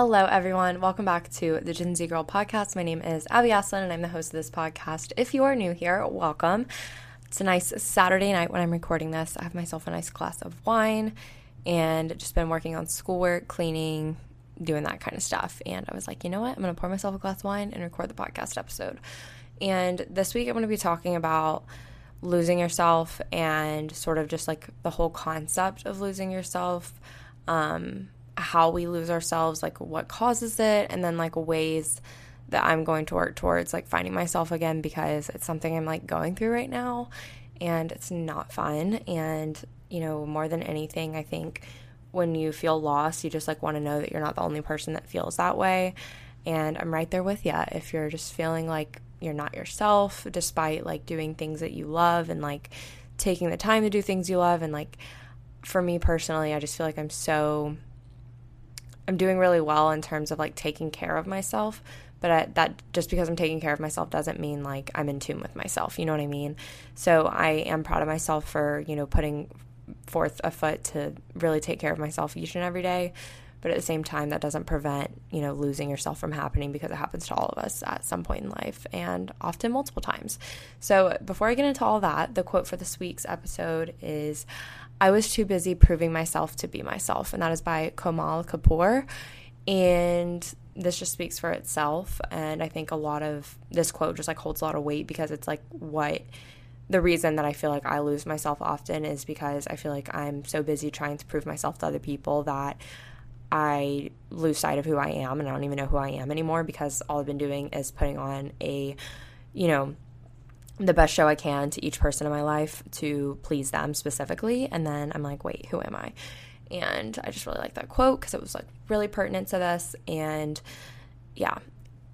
Hello, everyone. Welcome back to the Gen Z Girl podcast. My name is Abby Asselin, and I'm the host of this podcast. If you are new here, welcome. It's a nice Saturday night when I'm recording this. I have myself a nice glass of wine and just been working on schoolwork, cleaning, doing that kind of stuff. And I was like, you know what? I'm going to pour myself a glass of wine and record the podcast episode. And this week, I'm going to be talking about losing yourself and sort of just like the whole concept of losing yourself. Um, how we lose ourselves, like what causes it, and then like ways that I'm going to work towards like finding myself again because it's something I'm like going through right now and it's not fun. And, you know, more than anything, I think when you feel lost, you just like want to know that you're not the only person that feels that way. And I'm right there with you. If you're just feeling like you're not yourself, despite like doing things that you love and like taking the time to do things you love, and like for me personally, I just feel like I'm so I'm doing really well in terms of like taking care of myself. But I, that just because I'm taking care of myself doesn't mean like I'm in tune with myself. You know what I mean? So I am proud of myself for, you know, putting forth a foot to really take care of myself each and every day. But at the same time, that doesn't prevent, you know, losing yourself from happening because it happens to all of us at some point in life and often multiple times. So before I get into all that, the quote for this week's episode is I was too busy proving myself to be myself. And that is by Komal Kapoor. And this just speaks for itself. And I think a lot of this quote just like holds a lot of weight because it's like what the reason that I feel like I lose myself often is because I feel like I'm so busy trying to prove myself to other people that I lose sight of who I am and I don't even know who I am anymore because all I've been doing is putting on a, you know, the best show I can to each person in my life to please them specifically. And then I'm like, wait, who am I? And I just really like that quote because it was like really pertinent to this. And yeah,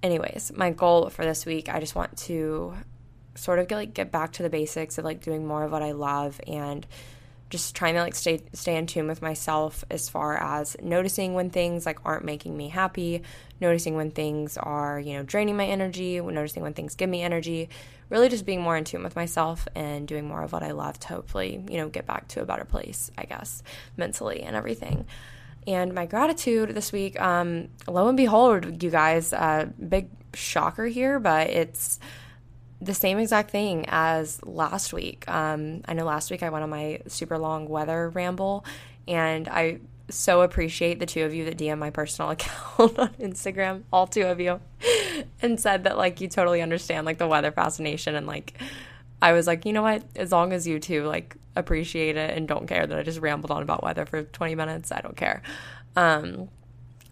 anyways, my goal for this week, I just want to sort of get, like get back to the basics of like doing more of what I love and just trying to like stay stay in tune with myself as far as noticing when things like aren't making me happy, noticing when things are, you know, draining my energy, noticing when things give me energy, really just being more in tune with myself and doing more of what I love to hopefully, you know, get back to a better place, I guess, mentally and everything. And my gratitude this week, um, lo and behold, you guys, uh, big shocker here, but it's the same exact thing as last week. Um, I know last week I went on my super long weather ramble, and I so appreciate the two of you that DM my personal account on Instagram, all two of you, and said that like you totally understand like the weather fascination and like I was like, you know what? As long as you two like appreciate it and don't care that I just rambled on about weather for 20 minutes, I don't care. Um,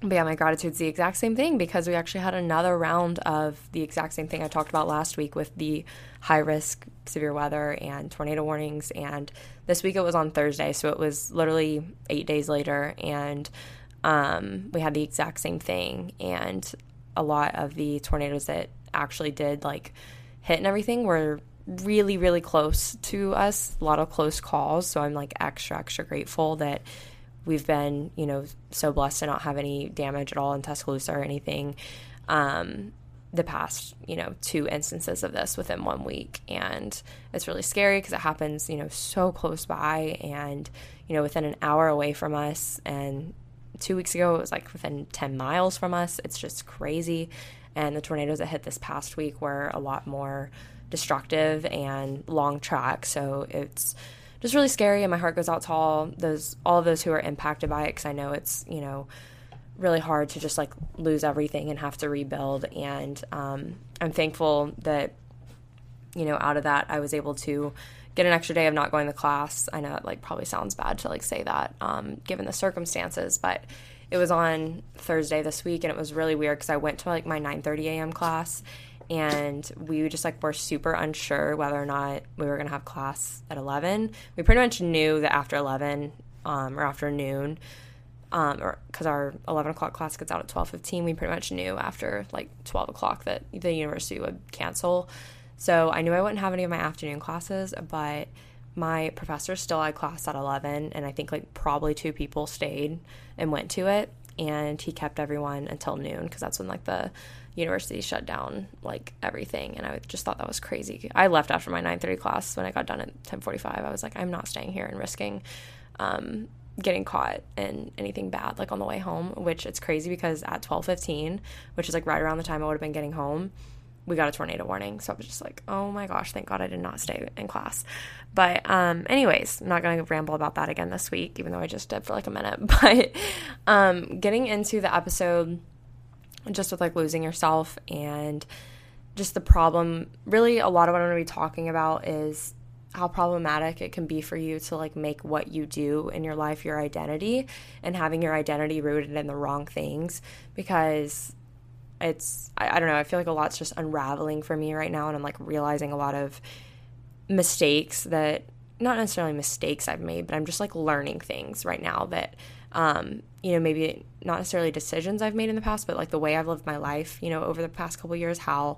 but yeah, my gratitude's the exact same thing because we actually had another round of the exact same thing I talked about last week with the high risk severe weather and tornado warnings. And this week it was on Thursday, so it was literally eight days later, and um, we had the exact same thing. And a lot of the tornadoes that actually did like hit and everything were really, really close to us. A lot of close calls. So I'm like extra, extra grateful that we've been, you know, so blessed to not have any damage at all in Tuscaloosa or anything. Um, the past, you know, two instances of this within one week. And it's really scary because it happens, you know, so close by and, you know, within an hour away from us. And two weeks ago, it was like within 10 miles from us. It's just crazy. And the tornadoes that hit this past week were a lot more destructive and long track. So it's, just really scary and my heart goes out to all those all of those who are impacted by it because I know it's you know really hard to just like lose everything and have to rebuild and um, I'm thankful that you know out of that I was able to get an extra day of not going to class I know it like probably sounds bad to like say that um, given the circumstances but it was on Thursday this week and it was really weird because I went to like my 9:30 a.m. class and we just like were super unsure whether or not we were going to have class at 11 we pretty much knew that after 11 um, or after noon um, or because our 11 o'clock class gets out at 12.15 we pretty much knew after like 12 o'clock that the university would cancel. So i knew i wouldn't have any of my afternoon classes but my professor still had class at 11 and i think like probably two people stayed and went to it and he kept everyone until noon because that's when like the university shut down like everything and i just thought that was crazy. I left after my 9.30 class. When i got done at 10.45 i was like i'm not staying here and risking um, getting caught in anything bad like on the way home, which it's crazy because at 12:15, which is like right around the time I would have been getting home, we got a tornado warning. So I was just like, "Oh my gosh, thank God I did not stay in class." But um anyways, I'm not going to ramble about that again this week even though I just did for like a minute. But um getting into the episode just with like losing yourself and just the problem, really a lot of what I'm going to be talking about is how problematic it can be for you to like make what you do in your life your identity and having your identity rooted in the wrong things because it's I, I, don't know i feel like a lot's just unraveling for me right now and i'm like realizing a lot of mistakes that not necessarily mistakes i've made but i'm just like learning things right now that um, you know maybe not necessarily decisions i've made in the past but like the way i've lived my life you know over the past couple years how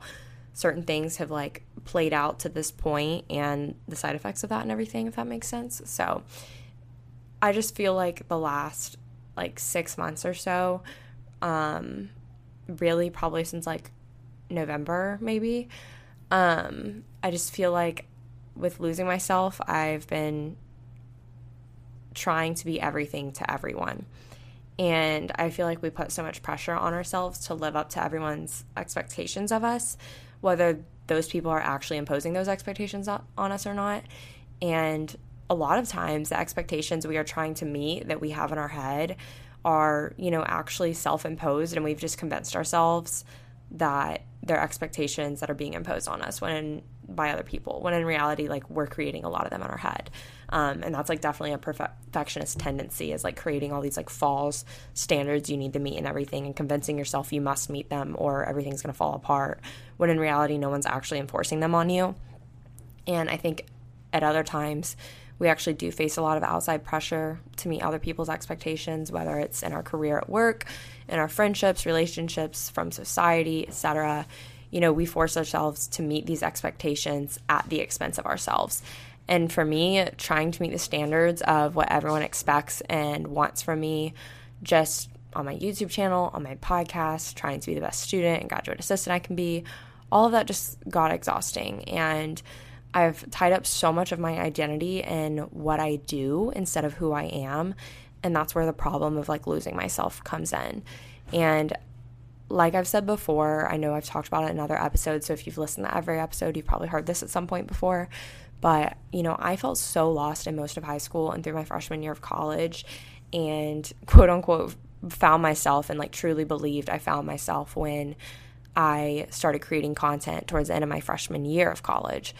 certain things have like played out to this point and the side effects of that and everything, if that makes sense. So I just feel like the last like six months or so, um, really probably since like November, maybe, um, I just feel like with losing myself, I've been trying to be everything to everyone. And I feel like we put so much pressure on ourselves to live up to everyone's expectations of us whether those people are actually imposing those expectations on us or not. And a lot of times, the expectations we are trying to meet that we have in our head are, you know, actually self imposed, and we've just convinced ourselves that they're expectations that are being imposed on us when by other people when in reality like we're creating a lot of them in our head. Um, and that's like definitely a perfectionist tendency is like creating all these like false standards you need to meet and everything and convincing yourself you must meet them or everything's going to fall apart when in reality no one's actually enforcing them on you. And i think at other times we actually do face a lot of outside pressure to meet other people's expectations whether it's in our career at work in our friendships relationships from society etc you know, we force ourselves to meet these expectations at the expense of ourselves. And for me, trying to meet the standards of what everyone expects and wants from me, just on my YouTube channel, on my podcast, trying to be the best student and graduate assistant I can be, all of that just got exhausting. And I've tied up so much of my identity in what I do instead of who I am. And that's where the problem of like losing myself comes in. And like I've said before, I know I've talked about it in other episodes. So if you've listened to every episode, you've probably heard this at some point before. But, you know, I felt so lost in most of high school and through my freshman year of college and quote unquote found myself and like truly believed I found myself when I started creating content towards the end of my freshman year of college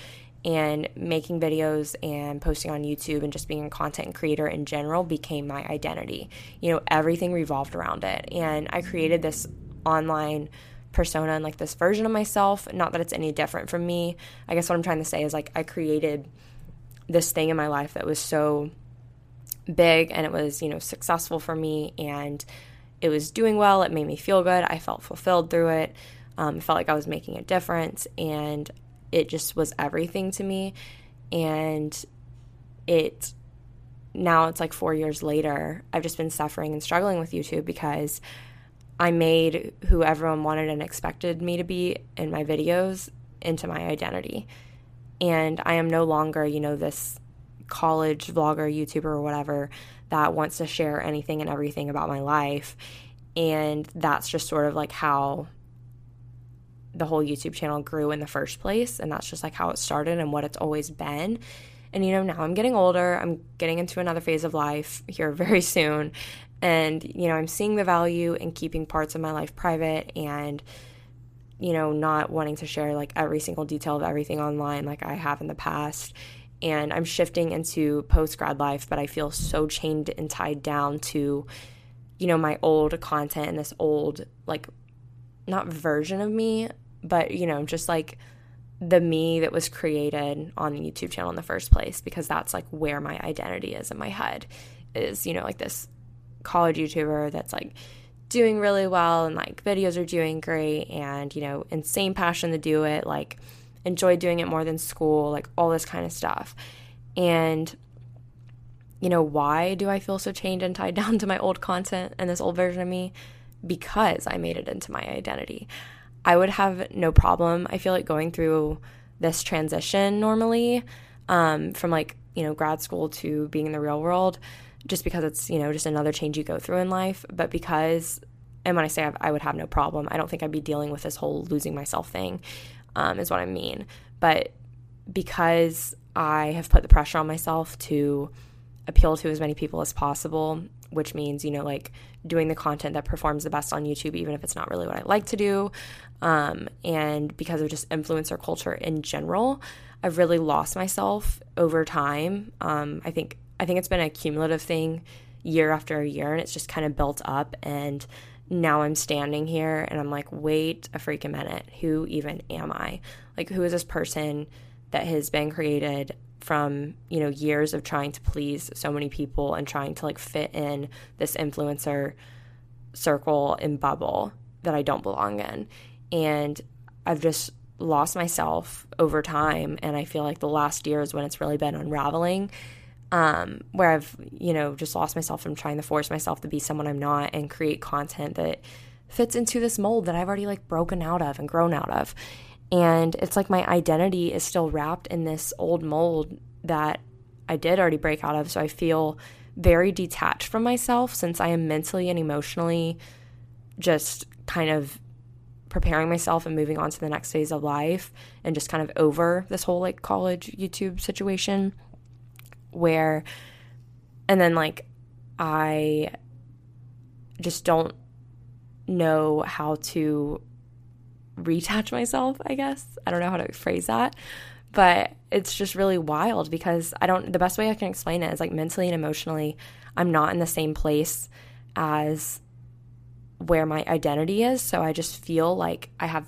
and making videos and posting on YouTube and just being a content creator in general became my identity. You know, everything revolved around it. And I created this online persona and like this version of myself. Not that it's any different from me. I guess what I'm trying to say is like I created this thing in my life that was so big and it was, you know, successful for me and it was doing well. It made me feel good. I felt fulfilled through it. Um, felt like I was making a difference and it just was everything to me. And it now it's like four years later, I've just been suffering and struggling with YouTube because I made who everyone wanted and expected me to be in my videos into my identity. And I am no longer, you know, this college vlogger, YouTuber, or whatever that wants to share anything and everything about my life. And that's just sort of like how the whole YouTube channel grew in the first place. And that's just like how it started and what it's always been. And, you know, now I'm getting older. I'm getting into another phase of life here very soon. And, you know, I'm seeing the value in keeping parts of my life private and, you know, not wanting to share like every single detail of everything online like I have in the past. And I'm shifting into post grad life, but I feel so chained and tied down to, you know, my old content and this old, like, not version of me, but, you know, just like the me that was created on the YouTube channel in the first place, because that's like where my identity is in my head is, you know, like this college YouTuber that's like doing really well and like videos are doing great and, you know, insane passion to do it, like enjoy doing it more than school, like all this kind of stuff. And, you know, why do I feel so chained and tied down to my old content and this old version of me? Because I made it into my identity. I would have no problem, I feel like, going through this transition normally um, from like, you know, grad school to being in the real world just because it's, you know, just another change you go through in life, but because and when I say I would have no problem, I don't think I'd be dealing with this whole losing myself thing, um, is what I mean. But because I have put the pressure on myself to appeal to as many people as possible, which means, you know, like doing the content that performs the best on YouTube, even if it's not really what I like to do. Um, and because of just influencer culture in general, I've really lost myself over time. Um, I think I think it's been a cumulative thing year after year, and it's just kind of built up. And now I'm standing here and I'm like, wait a freaking minute, who even am I? Like, who is this person that has been created from, you know, years of trying to please so many people and trying to like fit in this influencer circle and bubble that I don't belong in. And I've just lost myself over time. And I feel like the last year is when it's really been unraveling um, where I've, you know, just lost myself from trying to force myself to be someone I'm not and create content that fits into this mold that I've already like broken out of and grown out of. And it's like my identity is still wrapped in this old mold that I did already break out of. So I feel very detached from myself since I am mentally and emotionally just kind of preparing myself and moving on to the next phase of life and just kind of over this whole like college YouTube situation where and then like I just don't know how to retouch myself, I guess. I don't know how to phrase that. But it's just really wild because I don't the best way I can explain it is like mentally and emotionally I'm not in the same place as where my identity is, so I just feel like I have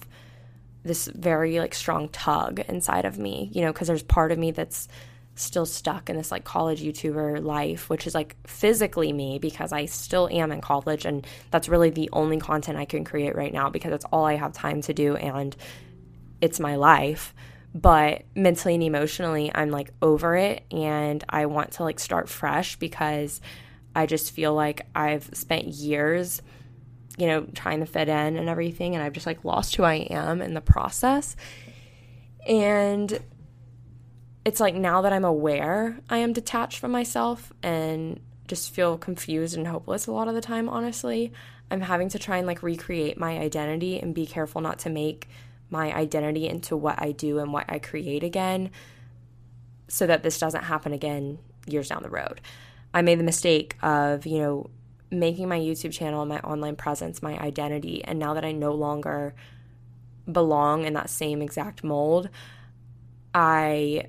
this very like strong tug inside of me, you know, because there's part of me that's still stuck in this like college YouTuber life, which is like physically me because I still am in college and that's really the only content I can create right now because that's all I have time to do and it's my life. But mentally and emotionally, I'm like over it and I want to like start fresh because I just feel like I've spent years, you know, trying to fit in and everything and I've just like lost who I am in the process. And it's like now that I'm aware I am detached from myself and just feel confused and hopeless a lot of the time, honestly. I'm having to try and like recreate my identity and be careful not to make my identity into what I do and what I create again so that this doesn't happen again years down the road. I made the mistake of, you know, making my YouTube channel and my online presence my identity. And now that I no longer belong in that same exact mold, I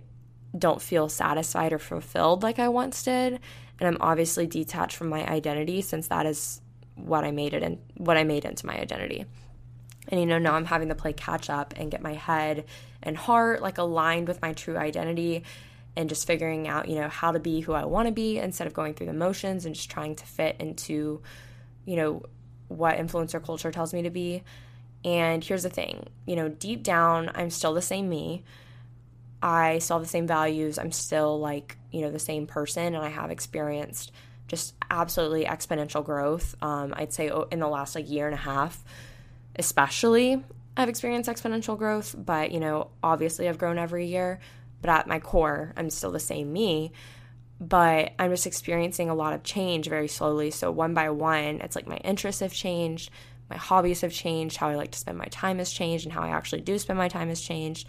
don't feel satisfied or fulfilled like I once did. And I'm obviously detached from my identity since that is what I made it and what I made into my identity. And you know, now I'm having to play catch up and get my head and heart like aligned with my true identity and just figuring out, you know, how to be who I want to be instead of going through the motions and just trying to fit into, you know, what influencer culture tells me to be. And here's the thing, you know, deep down, I'm still the same me. I still have the same values. I'm still like, you know, the same person, and I have experienced just absolutely exponential growth. Um, I'd say in the last like year and a half, especially, I've experienced exponential growth, but, you know, obviously I've grown every year, but at my core, I'm still the same me. But I'm just experiencing a lot of change very slowly. So, one by one, it's like my interests have changed, my hobbies have changed, how I like to spend my time has changed, and how I actually do spend my time has changed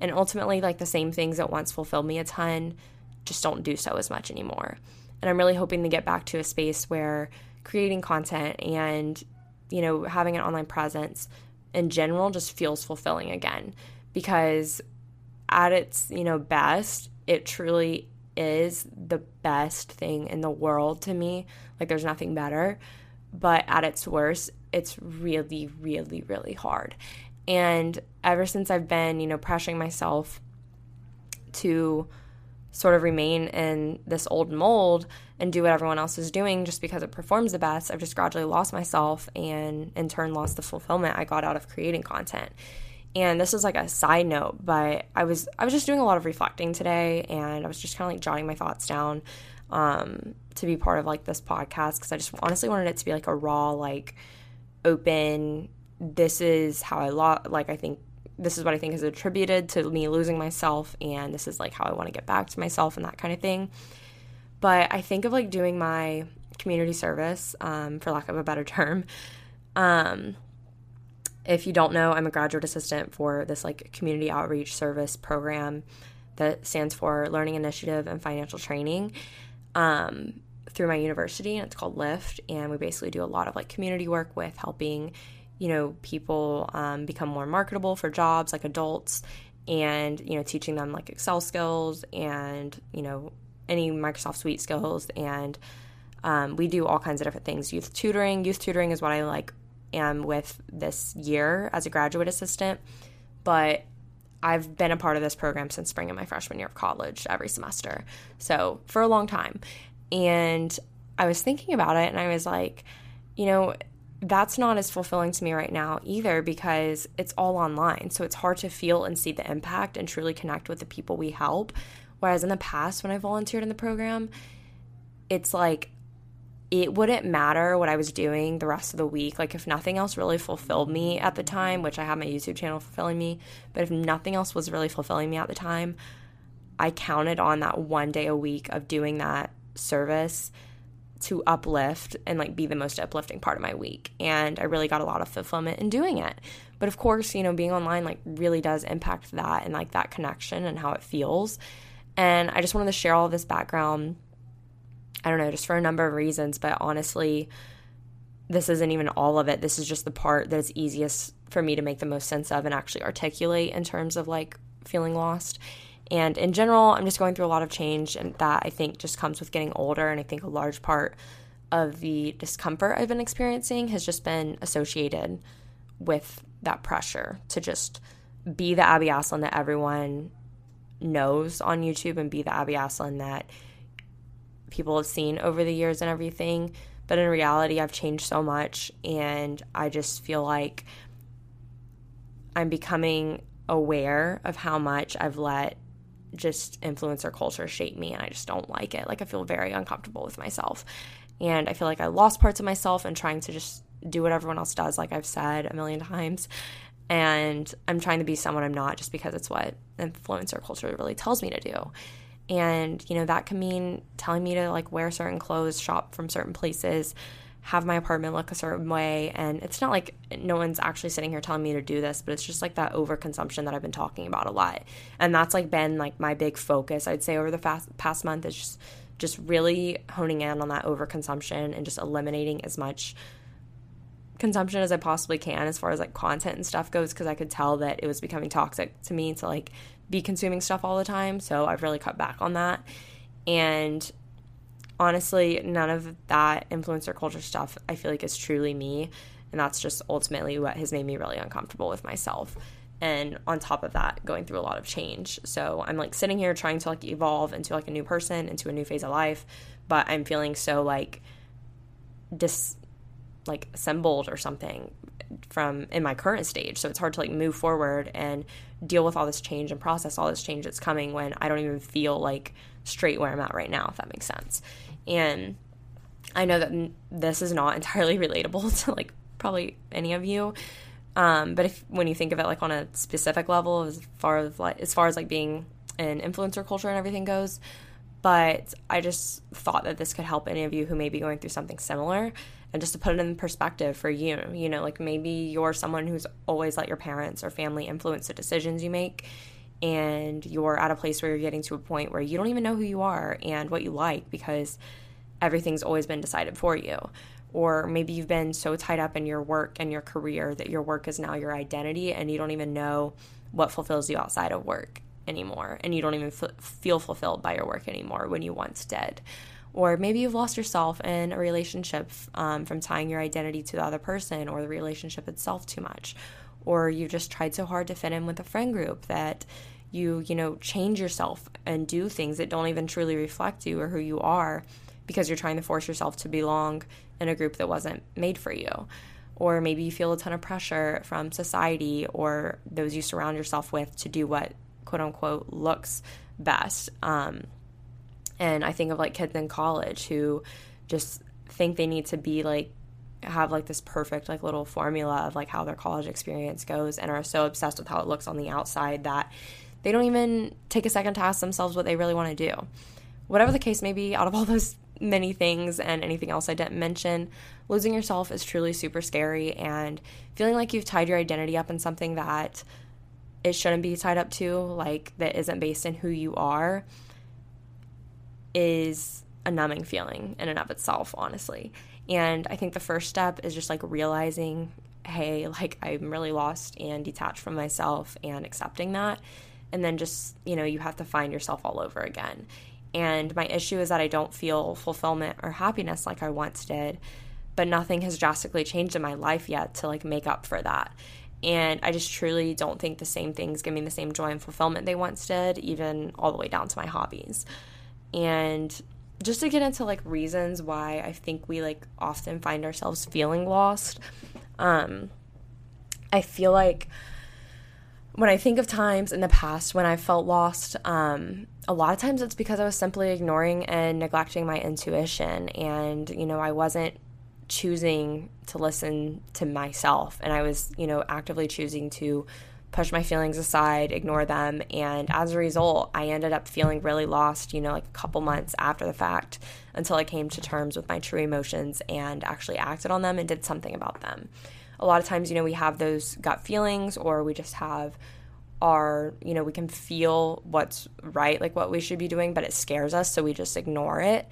and ultimately, like the same things that once fulfilled me a ton just don't do so as much anymore. And I'm really hoping to get back to a space where creating content and, you know, having an online presence in general just feels fulfilling again. Because at its, you know, best, it truly is the best thing in the world to me. Like there's nothing better. But at its worst, it's really, really, really hard. And ever since I've been, you know, pressuring myself to sort of remain in this old mold and do what everyone else is doing just because it performs the best, I've just gradually lost myself and in turn lost the fulfillment I got out of creating content. And this is like a side note, but I was I was just doing a lot of reflecting today and I was just kind of like jotting my thoughts down um, to be part of like this podcast because I just honestly wanted it to be like a raw, like open this is how I lo- like I think this is what I think is attributed to me losing myself and this is like how I want to get back to myself and that kind of thing. But I think of like doing my community service, um, for lack of a better term. Um, if you don't know, I'm a graduate assistant for this like community outreach service program that stands for Learning Initiative and Financial Training um, through my university, and it's called Lift. And we basically do a lot of like community work with helping, you know, people um, become more marketable for jobs, like adults, and you know, teaching them like Excel skills and you know any Microsoft Suite skills and um, we do all kinds of different things. Youth tutoring. Youth tutoring is what I like am with this year as a graduate assistant, but I've been a part of this program since spring of my freshman year of college every semester. So for a long time. And I was thinking about it and I was like, you know, that's not as fulfilling to me right now either because it's all online. So it's hard to feel and see the impact and truly connect with the people we help. Whereas in the past, when I volunteered in the program, it's like it wouldn't matter what I was doing the rest of the week. Like, if nothing else really fulfilled me at the time, which I have my YouTube channel fulfilling me, but if nothing else was really fulfilling me at the time, I counted on that one day a week of doing that service to uplift and like be the most uplifting part of my week. And I really got a lot of fulfillment in doing it. But of course, you know, being online like really does impact that and like that connection and how it feels. And I just wanted to share all this background I don't know, just for a number of reasons, but honestly, this isn't even all of it. This is just the part that's easiest for me to make the most sense of and actually articulate in terms of like feeling lost. And in general, I'm just going through a lot of change, and that I think just comes with getting older. And I think a large part of the discomfort I've been experiencing has just been associated with that pressure to just be the Abby Asselin that everyone knows on YouTube and be the Abby Asselin that people have seen over the years and everything. But in reality, I've changed so much, and I just feel like I'm becoming aware of how much I've let just influencer culture shape me, and I just don't like it. Like, I feel very uncomfortable with myself. And I feel like I lost parts of myself and trying to just do what everyone else does, like I've said a million times. And I'm trying to be someone I'm not just because it's what influencer culture really tells me to do and you know that can mean telling me to like wear certain clothes shop from certain places have my apartment look a certain way and it's not like no one's actually sitting here telling me to do this but it's just like that overconsumption that i've been talking about a lot and that's like been like my big focus i'd say over the fast, past month is just just really honing in on that overconsumption and just eliminating as much consumption as i possibly can as far as like content and stuff goes because i could tell that it was becoming toxic to me to like be consuming stuff all the time. So I've really cut back on that. And honestly, none of that influencer culture stuff I feel like is truly me. And that's just ultimately what has made me really uncomfortable with myself. And on top of that, going through a lot of change. So I'm like sitting here trying to like evolve into like a new person, into a new phase of life, but I'm feeling so like dis like assembled or something from in my current stage. So it's hard to like move forward and deal with all this change and process all this change that's coming when I don't even feel like straight where I'm at right now, if that makes sense. And I know that this is not entirely relatable to like probably any of you. Um, but if when you think of it like on a specific level, as far as like as far as like being an influencer culture and everything goes, but I just thought that this could help any of you who may be going through something similar and just to put it in perspective for you you know like maybe you're someone who's always let your parents or family influence the decisions you make and you're at a place where you're getting to a point where you don't even know who you are and what you like because everything's always been decided for you. Or maybe you've been so tied up in your work and your career that your work is now your identity and you don't even know what fulfills you outside of work anymore. And you don't even f- feel fulfilled by your work anymore when you once did. Or maybe you've lost yourself in a relationship um, from tying your identity to the other person or the relationship itself too much. Or you've just tried so hard to fit in with a friend group that you, you know, change yourself and do things that don't even truly reflect you or who you are because you're trying to force yourself to belong in a group that wasn't made for you. Or maybe you feel a ton of pressure from society or those you surround yourself with to do what quote unquote looks best. Um, and I think of like kids in college who just think they need to be like have like this perfect like little formula of like how their college experience goes and are so obsessed with how it looks on the outside that they don't even take a second to ask themselves what they really want to do whatever the case may be, out of all those many things and anything else I didn't mention, losing yourself is truly super scary. And feeling like you've tied your identity up in something that it shouldn't be tied up to, like that isn't based in who you are, is a numbing feeling in and of itself, honestly. And I think the first step is just like realizing, hey, like I'm really lost and detached from myself and accepting that. And then just, you know, you have to find yourself all over again. And my issue is that I don't feel fulfillment or happiness like I once did, but nothing has drastically changed in my life yet to like make up for that. And I just truly don't think the same things give me the same joy and fulfillment they once did, even all the way down to my hobbies. And just to get into like reasons why I think we like often find ourselves feeling lost. Um, I feel like when I think of times in the past when I felt lost, um, a lot of times it's because I was simply ignoring and neglecting my intuition. And, you know, I wasn't choosing to listen to myself. And I was, you know, actively choosing to push my feelings aside, ignore them. And as a result, I ended up feeling really lost, you know, like a couple months after the fact until I came to terms with my true emotions and actually acted on them and did something about them a lot of times, you know, we have those gut feelings or we just have our, you know, we can feel what's right, like what we should be doing, but it scares us. So we just ignore it.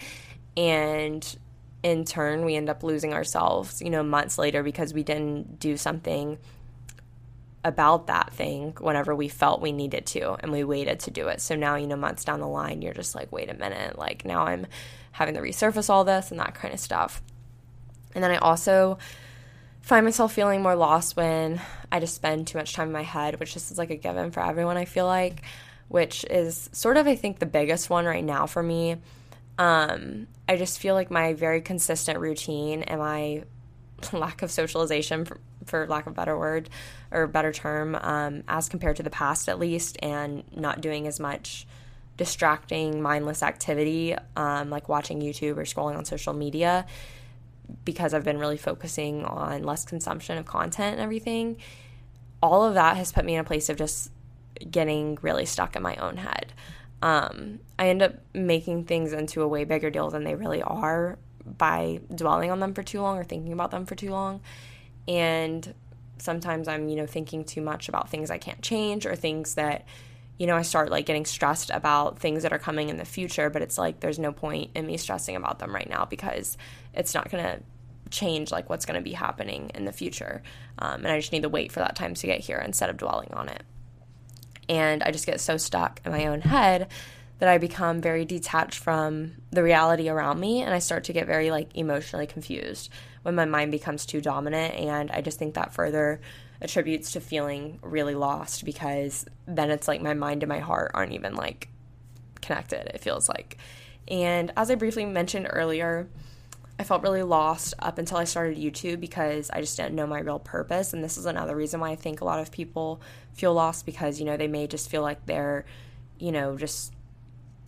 And in turn, we end up losing ourselves, you know, months later because we didn't do something about that thing whenever we felt we needed to and we waited to do it. So now, you know, months down the line, you're just like, wait a minute, like now I'm having to resurface all this and that kind of stuff. And then I also find myself feeling more lost when I just spend too much time in my head, which is like a given for everyone, I feel like, which is sort of, I think, the biggest one right now for me. Um, I just feel like my very consistent routine and my lack of socialization, for, lack of a better word or better term, um, as compared to the past at least, and not doing as much distracting, mindless activity um, like watching YouTube or scrolling on social media because I've been really focusing on less consumption of content and everything, all of that has put me in a place of just getting really stuck in my own head. Um, I end up making things into a way bigger deal than they really are by dwelling on them for too long or thinking about them for too long. And sometimes I'm, you know, thinking too much about things I can't change or things that you know, I start like getting stressed about things that are coming in the future, but it's like there's no point in me stressing about them right now because it's not going to change like what's going to be happening in the future. Um, and I just need to wait for that time to get here instead of dwelling on it. And I just get so stuck in my own head that I become very detached from the reality around me and I start to get very like emotionally confused when my mind becomes too dominant and I just think that further attributes to feeling really lost because then it's like my mind and my heart aren't even like connected, it feels like. And as I briefly mentioned earlier, I felt really lost up until I started YouTube because I just didn't know my real purpose. And this is another reason why I think a lot of people feel lost because, you know, they may just feel like they're, you know, just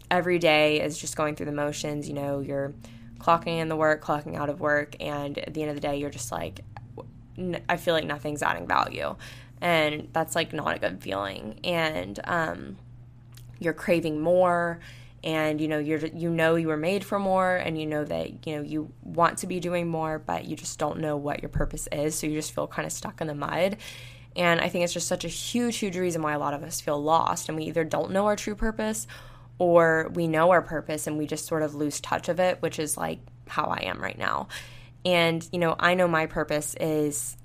every day is just going through the motions. You know, you're clocking in the work, clocking out of work. And at the end of the day, you're just like, I feel like nothing's adding value. And that's like not a good feeling. And um, you're craving more and you know you're you know you were made for more and you know that you know you want to be doing more but you just don't know what your purpose is so you just feel kind of stuck in the mud and i think it's just such a huge huge reason why a lot of us feel lost and we either don't know our true purpose or we know our purpose and we just sort of lose touch of it which is like how i am right now. And, you know, I know my purpose is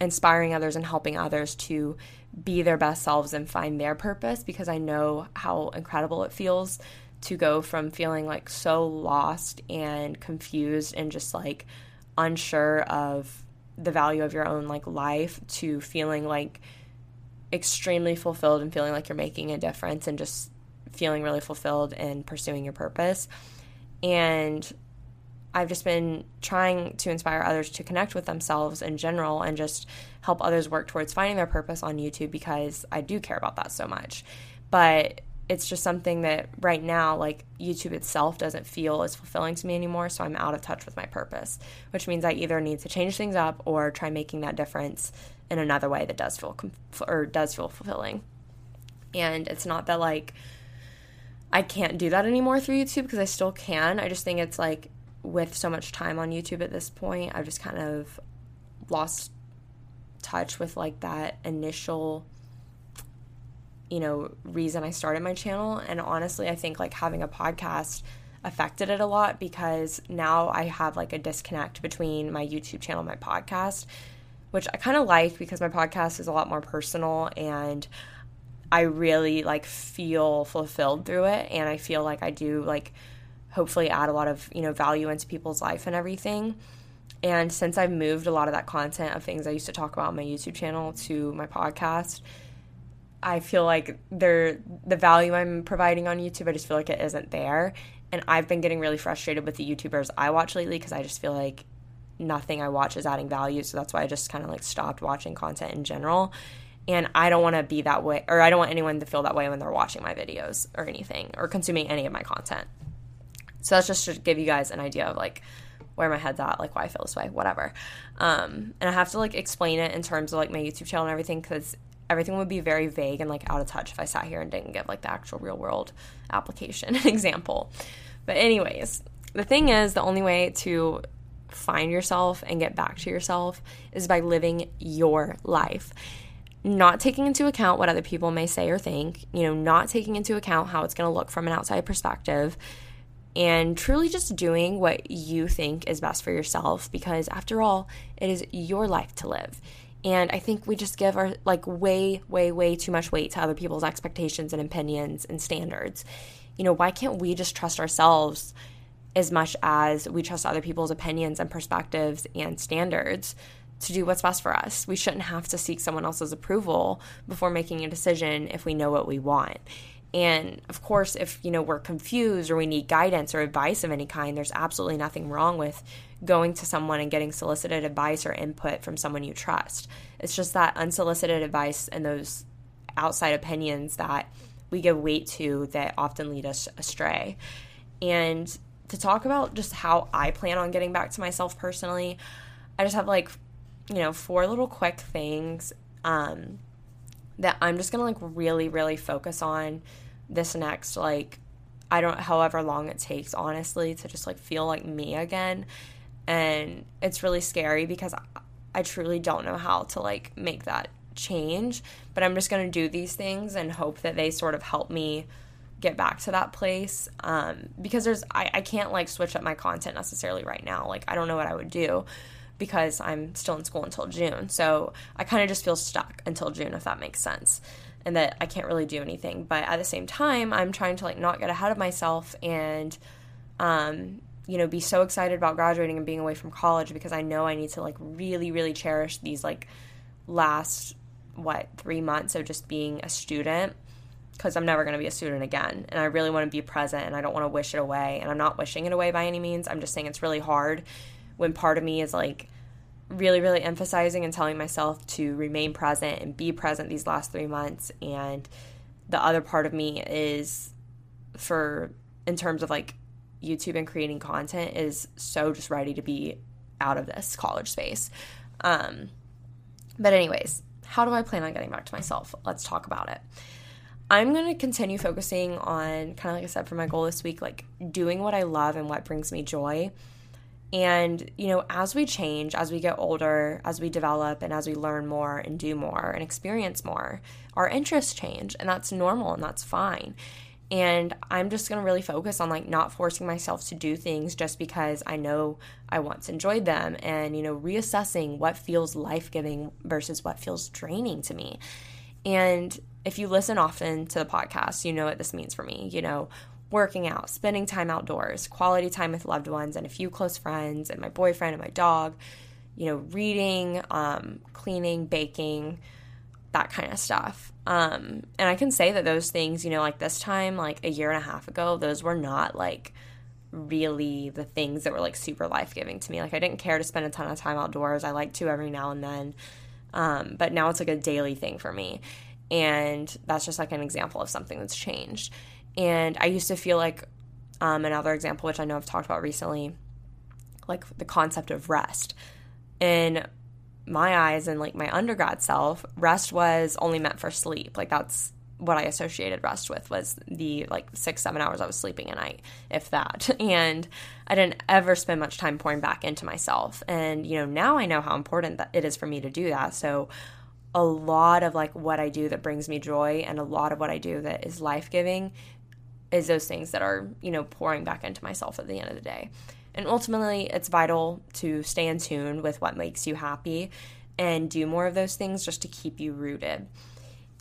inspiring others and helping others to be their best selves and find their purpose because I know how incredible it feels to go from feeling like so lost and confused and just like unsure of the value of your own like life to feeling like extremely fulfilled and feeling like you're making a difference and just feeling really fulfilled in pursuing your purpose. And I've just been trying to inspire others to connect with themselves in general and just help others work towards finding their purpose on YouTube because I do care about that so much. But it's just something that right now, like YouTube itself, doesn't feel as fulfilling to me anymore. So I'm out of touch with my purpose, which means I either need to change things up or try making that difference in another way that does feel or does feel fulfilling. And it's not that like I can't do that anymore through YouTube because I still can. I just think it's like with so much time on YouTube at this point, I've just kind of lost touch with like that initial you know reason I started my channel and honestly I think like having a podcast affected it a lot because now I have like a disconnect between my YouTube channel and my podcast which I kind of like because my podcast is a lot more personal and I really like feel fulfilled through it and I feel like I do like hopefully add a lot of, you know, value into people's life and everything. And since I've moved a lot of that content of things I used to talk about on my YouTube channel to my podcast, I feel like they're the value I'm providing on YouTube, I just feel like it isn't there. And I've been getting really frustrated with the YouTubers I watch lately because I just feel like nothing I watch is adding value. So that's why I just kind of like stopped watching content in general. And I don't want to be that way, or I don't want anyone to feel that way when they're watching my videos or anything, or consuming any of my content. So that's just to give you guys an idea of like where my head's at, like why I feel this way, whatever. Um, and I have to like explain it in terms of like my YouTube channel and everything because everything would be very vague and like out of touch if I sat here and didn't give like the actual real world application and example. But anyways, the thing is the only way to find yourself and get back to yourself is by living your life. Not taking into account what other people may say or think, you know, not taking into account how it's going to look from an outside perspective, and truly just doing what you think is best for yourself because after all, it is your life to live. And I think we just give our like way, way, way too much weight to other people's expectations and opinions and standards. You know, why can't we just trust ourselves as much as we trust other people's opinions and perspectives and standards to do what's best for us. We shouldn't have to seek someone else's approval before making a decision if we know what we want. And of course, if you know we're confused or we need guidance or advice of any kind, there's absolutely nothing wrong with going to someone and getting solicited advice or input from someone you trust. It's just that unsolicited advice and those outside opinions that we give weight to that often lead us astray. And to talk about just how I plan on getting back to myself personally, I just have like, you know, four little quick things um, that I'm just gonna like really, really focus on this next like I don't however long it takes honestly to just like feel like me again. And it's really scary because I, truly don't know how to like make that change, but I'm just going to do these things and hope that they sort of help me get back to that place um, because there's I, I can't like switch up my content necessarily right now like i don't know what i would do because i'm still in school until june so i kind of just feel stuck until june if that makes sense and that i can't really do anything but at the same time i'm trying to like not get ahead of myself and um, you know be so excited about graduating and being away from college because i know i need to like really really cherish these like last what three months of just being a student because I'm never going to be a student again. And I really want to be present and I don't want to wish it away. And I'm not wishing it away by any means. I'm just saying it's really hard when part of me is like really, really emphasizing and telling myself to remain present and be present these last three months. And the other part of me is for, in terms of like YouTube and creating content, is so just ready to be out of this college space. Um, but, anyways, how do I plan on getting back to myself? Let's talk about it. I'm going to continue focusing on, kind of like I said for my goal this week, like doing what I love and what brings me joy. And, you know, as we change, as we get older, as we develop, and as we learn more and do more and experience more, our interests change. And that's normal and that's fine. And I'm just to really focus on like not forcing myself to do things just because I know I once enjoyed them and, you know, reassessing what feels life giving versus what feels draining to me. And if you listen often to the podcast, you know what this means for me. You know, working out, spending time outdoors, quality time with loved ones and a few close friends, and my boyfriend and my dog, you know, reading, um, cleaning, baking, that kind of stuff. Um, and I can say that those things, you know, like this time, like a year and a half ago, those were not like really the things that were like super life giving to me. Like I didn't care to spend a ton of time outdoors. I like to every now and then. Um, but now it's like a daily thing for me. And that's just like an example of something that's changed. And I used to feel like um, another example, which I know I've talked about recently, like the concept of rest. In my eyes and like my undergrad self, rest was only meant for sleep. Like that's what I associated rest with was the like six, seven hours I was sleeping a night, if that. And I didn't ever spend much time pouring back into myself. And, you know, now I know how important that it is for me to do that. So a lot of like what I do that brings me joy and a lot of what I do that is life giving is those things that are, you know, pouring back into myself at the end of the day. And ultimately, it's vital to stay in tune with what makes you happy and do more of those things just to keep you rooted.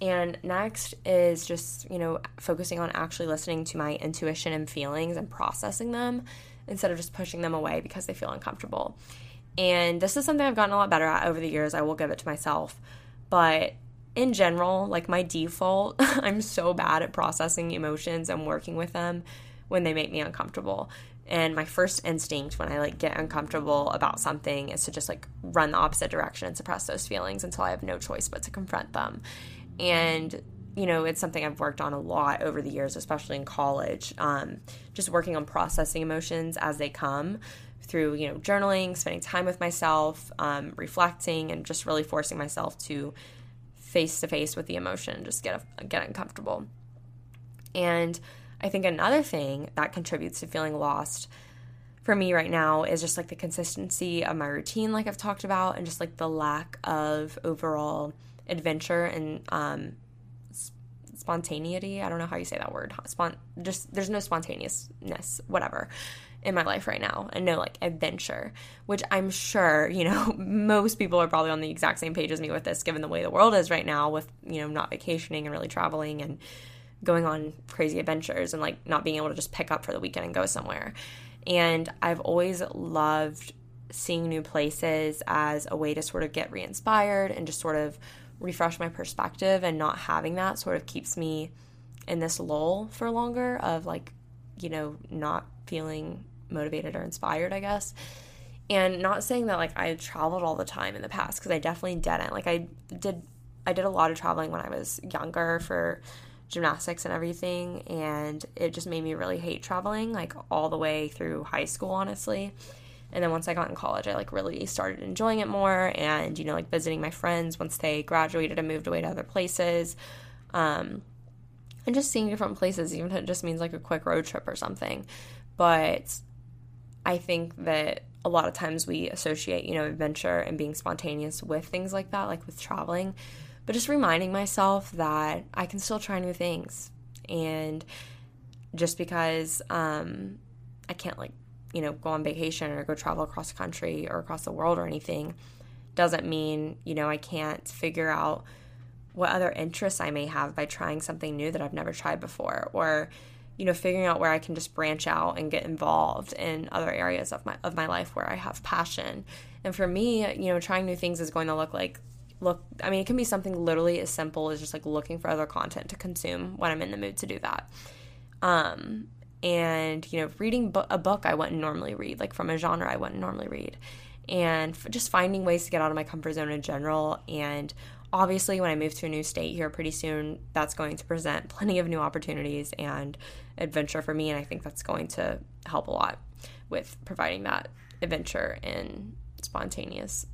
And next is just, you know, focusing on actually listening to my intuition and feelings and processing them instead of just pushing them away because they feel uncomfortable. And this is something I've gotten a lot better at over the years. I will give it to myself. But in general, like my default, I'm so bad at processing emotions and working with them when they make me uncomfortable. And my first instinct when I like get uncomfortable about something is to just like run the opposite direction and suppress those feelings until I have no choice but to confront them. And you know, it's something I've worked on a lot over the years, especially in college. Um, just working on processing emotions as they come through, you know, journaling, spending time with myself, um, reflecting, and just really forcing myself to face to face with the emotion and just get get uncomfortable. And I think another thing that contributes to feeling lost for me right now is just like the consistency of my routine, like I've talked about, and just like the lack of overall adventure and um, spontaneity. I don't know how you say that word. Just there's no spontaneousness, whatever, in my life right now, and no like adventure, which I'm sure you know most people are probably on the exact same page as me with this, given the way the world is right now, with you know not vacationing and really traveling and going on crazy adventures and like not being able to just pick up for the weekend and go somewhere. And I've always loved seeing new places as a way to sort of get re inspired and just sort of refresh my perspective. And not having that sort of keeps me in this lull for longer of like, you know, not feeling motivated or inspired, I guess. And not saying that like I traveled all the time in the past because I definitely didn't. Like I did I did a lot of traveling when I was younger for gymnastics and everything and it just made me really hate traveling like all the way through high school honestly and then once i got in college i like really started enjoying it more and you know like visiting my friends once they graduated and moved away to other places um, and just seeing different places even if it just means like a quick road trip or something but i think that a lot of times we associate you know adventure and being spontaneous with things like that like with traveling but just reminding myself that I can still try new things. And just because um, I can't, like, you know, go on vacation or go travel across the country or across the world or anything doesn't mean, you know, I can't figure out what other interests I may have by trying something new that I've never tried before or you know figuring out where I can just branch out and get involved in other areas of my of my life where I have passion. And for me, you know, trying new things is going to look like look i mean it can be something literally as simple as just like looking for other content to consume when i'm in the mood to do that um and you know reading a book i wouldn't normally read like from a genre i wouldn't normally read and just finding ways to get out of my comfort zone in general and obviously when i move to a new state here pretty soon that's going to present plenty of new opportunities and adventure for me and i think that's going to help a lot with providing that adventure and spontaneous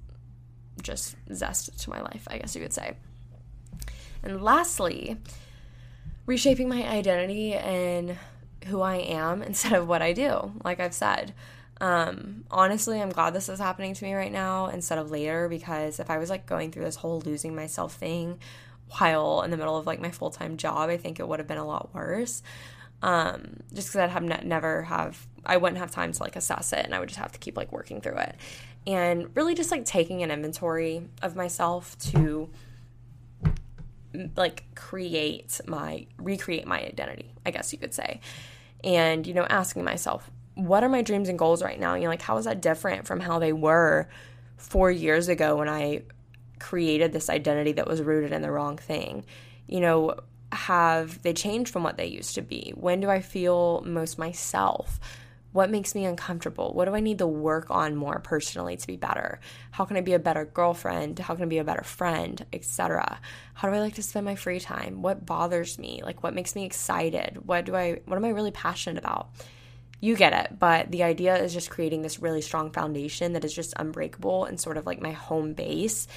just zest to my life, I guess you could say. And lastly, reshaping my identity and who I am instead of what I do, like I've said. Um, honestly, I'm glad this is happening to me right now instead of later because if I was like going through this whole losing myself thing while in the middle of like my full time job, I think it would have been a lot worse. Um, just because I'd have ne- never have, I wouldn't have time to like assess it and I would just have to keep like working through it and really just like taking an inventory of myself to like create my recreate my identity i guess you could say and you know asking myself what are my dreams and goals right now you know like how is that different from how they were four years ago when i created this identity that was rooted in the wrong thing you know have they changed from what they used to be when do i feel most myself what makes me uncomfortable? What do I need to work on more personally to be better? How can I be a better girlfriend? How can I be a better friend, etc.? How do I like to spend my free time? What bothers me? Like what makes me excited? What do I what am I really passionate about? You get it, but the idea is just creating this really strong foundation that is just unbreakable and sort of like my home base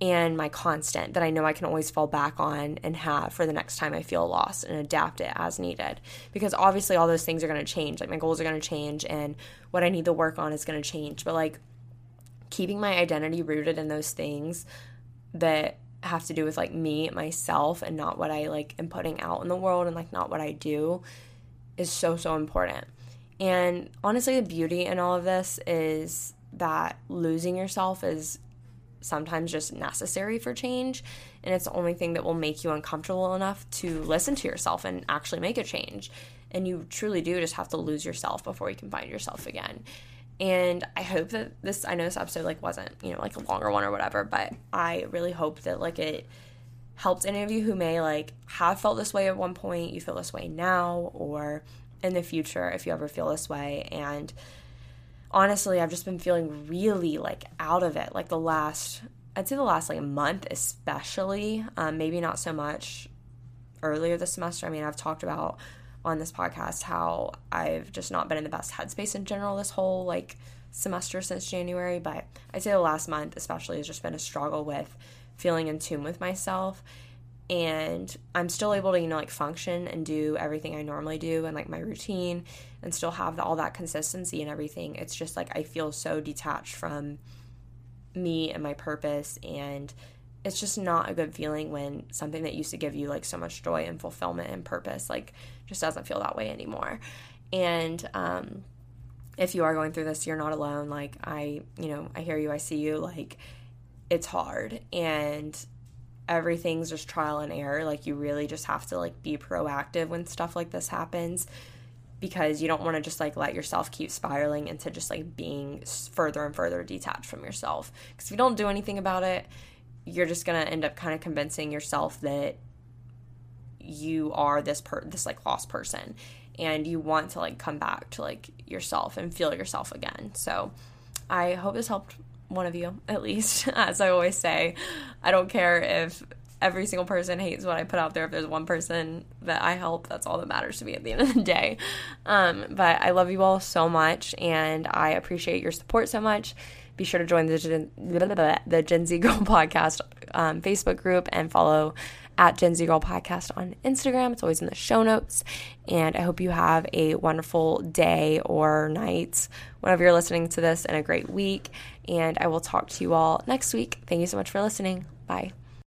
and my constant that I know I can always fall back on and have for the next time I feel lost and adapt it as needed. Because obviously, all those things are going to change. Like, my goals are going to change, and what I need to work on is going to change. But, like, keeping my identity rooted in those things that have to do with like me myself and not what I like am putting out in the world and like not what I do is so so important. And honestly the beauty in all of this is that losing yourself is sometimes just necessary for change. And it's the only thing that will make you uncomfortable enough to listen to yourself and actually make a change. And you truly do just have to lose yourself before you can find yourself again. And i hope that this i know this episode like wasn't you know like a longer one or whatever but i really hope that like it helped any of you who may like have felt this way at one point you feel this way now or in the future if you ever feel this way and honestly, I've just been feeling really like out of it. Like the last, I'd say the last like month, especially. Um, maybe not so much earlier this semester. I mean, I've talked about on this podcast how I've just not been in the best headspace in general this whole like semester since January. But I'd say the last month, especially, has just been a struggle with feeling in tune with myself and I'm still able to, you know, like function and do everything I normally do and like my routine and still have all that consistency and everything. It's just like I feel so detached from me and my purpose and it's just not a good feeling when something that used to give you like so much joy and fulfillment and purpose like just doesn't feel that way anymore. And um if you are going through this, you're not alone. Like I, you know, I hear you, I see you, like it's hard and everything's just trial and error. Like you really just have to like be proactive when stuff like this happens because you don't want to just like let yourself keep spiraling into just like being further and further detached from yourself. Because if you don't do anything about it, you're just going to end up kind of convincing yourself that you are this per this like lost person and you want to like come back to like yourself and feel yourself again. So I hope this helped one of you at least as i always say. I don't care if every single person hates what i put out there. If there's one person that i help that's all that matters to me at the end of the day. Um, but i love you all so much and i appreciate your support so much. Be sure to join the Gen, the Gen Z Girl Podcast um, Facebook group and follow at Gen Z Girl Podcast on Instagram. It's always in the show notes. And I hope you have a wonderful day or night whenever you're listening to this and a great week. And I will talk to you all next week. Thank you so much for listening. Bye.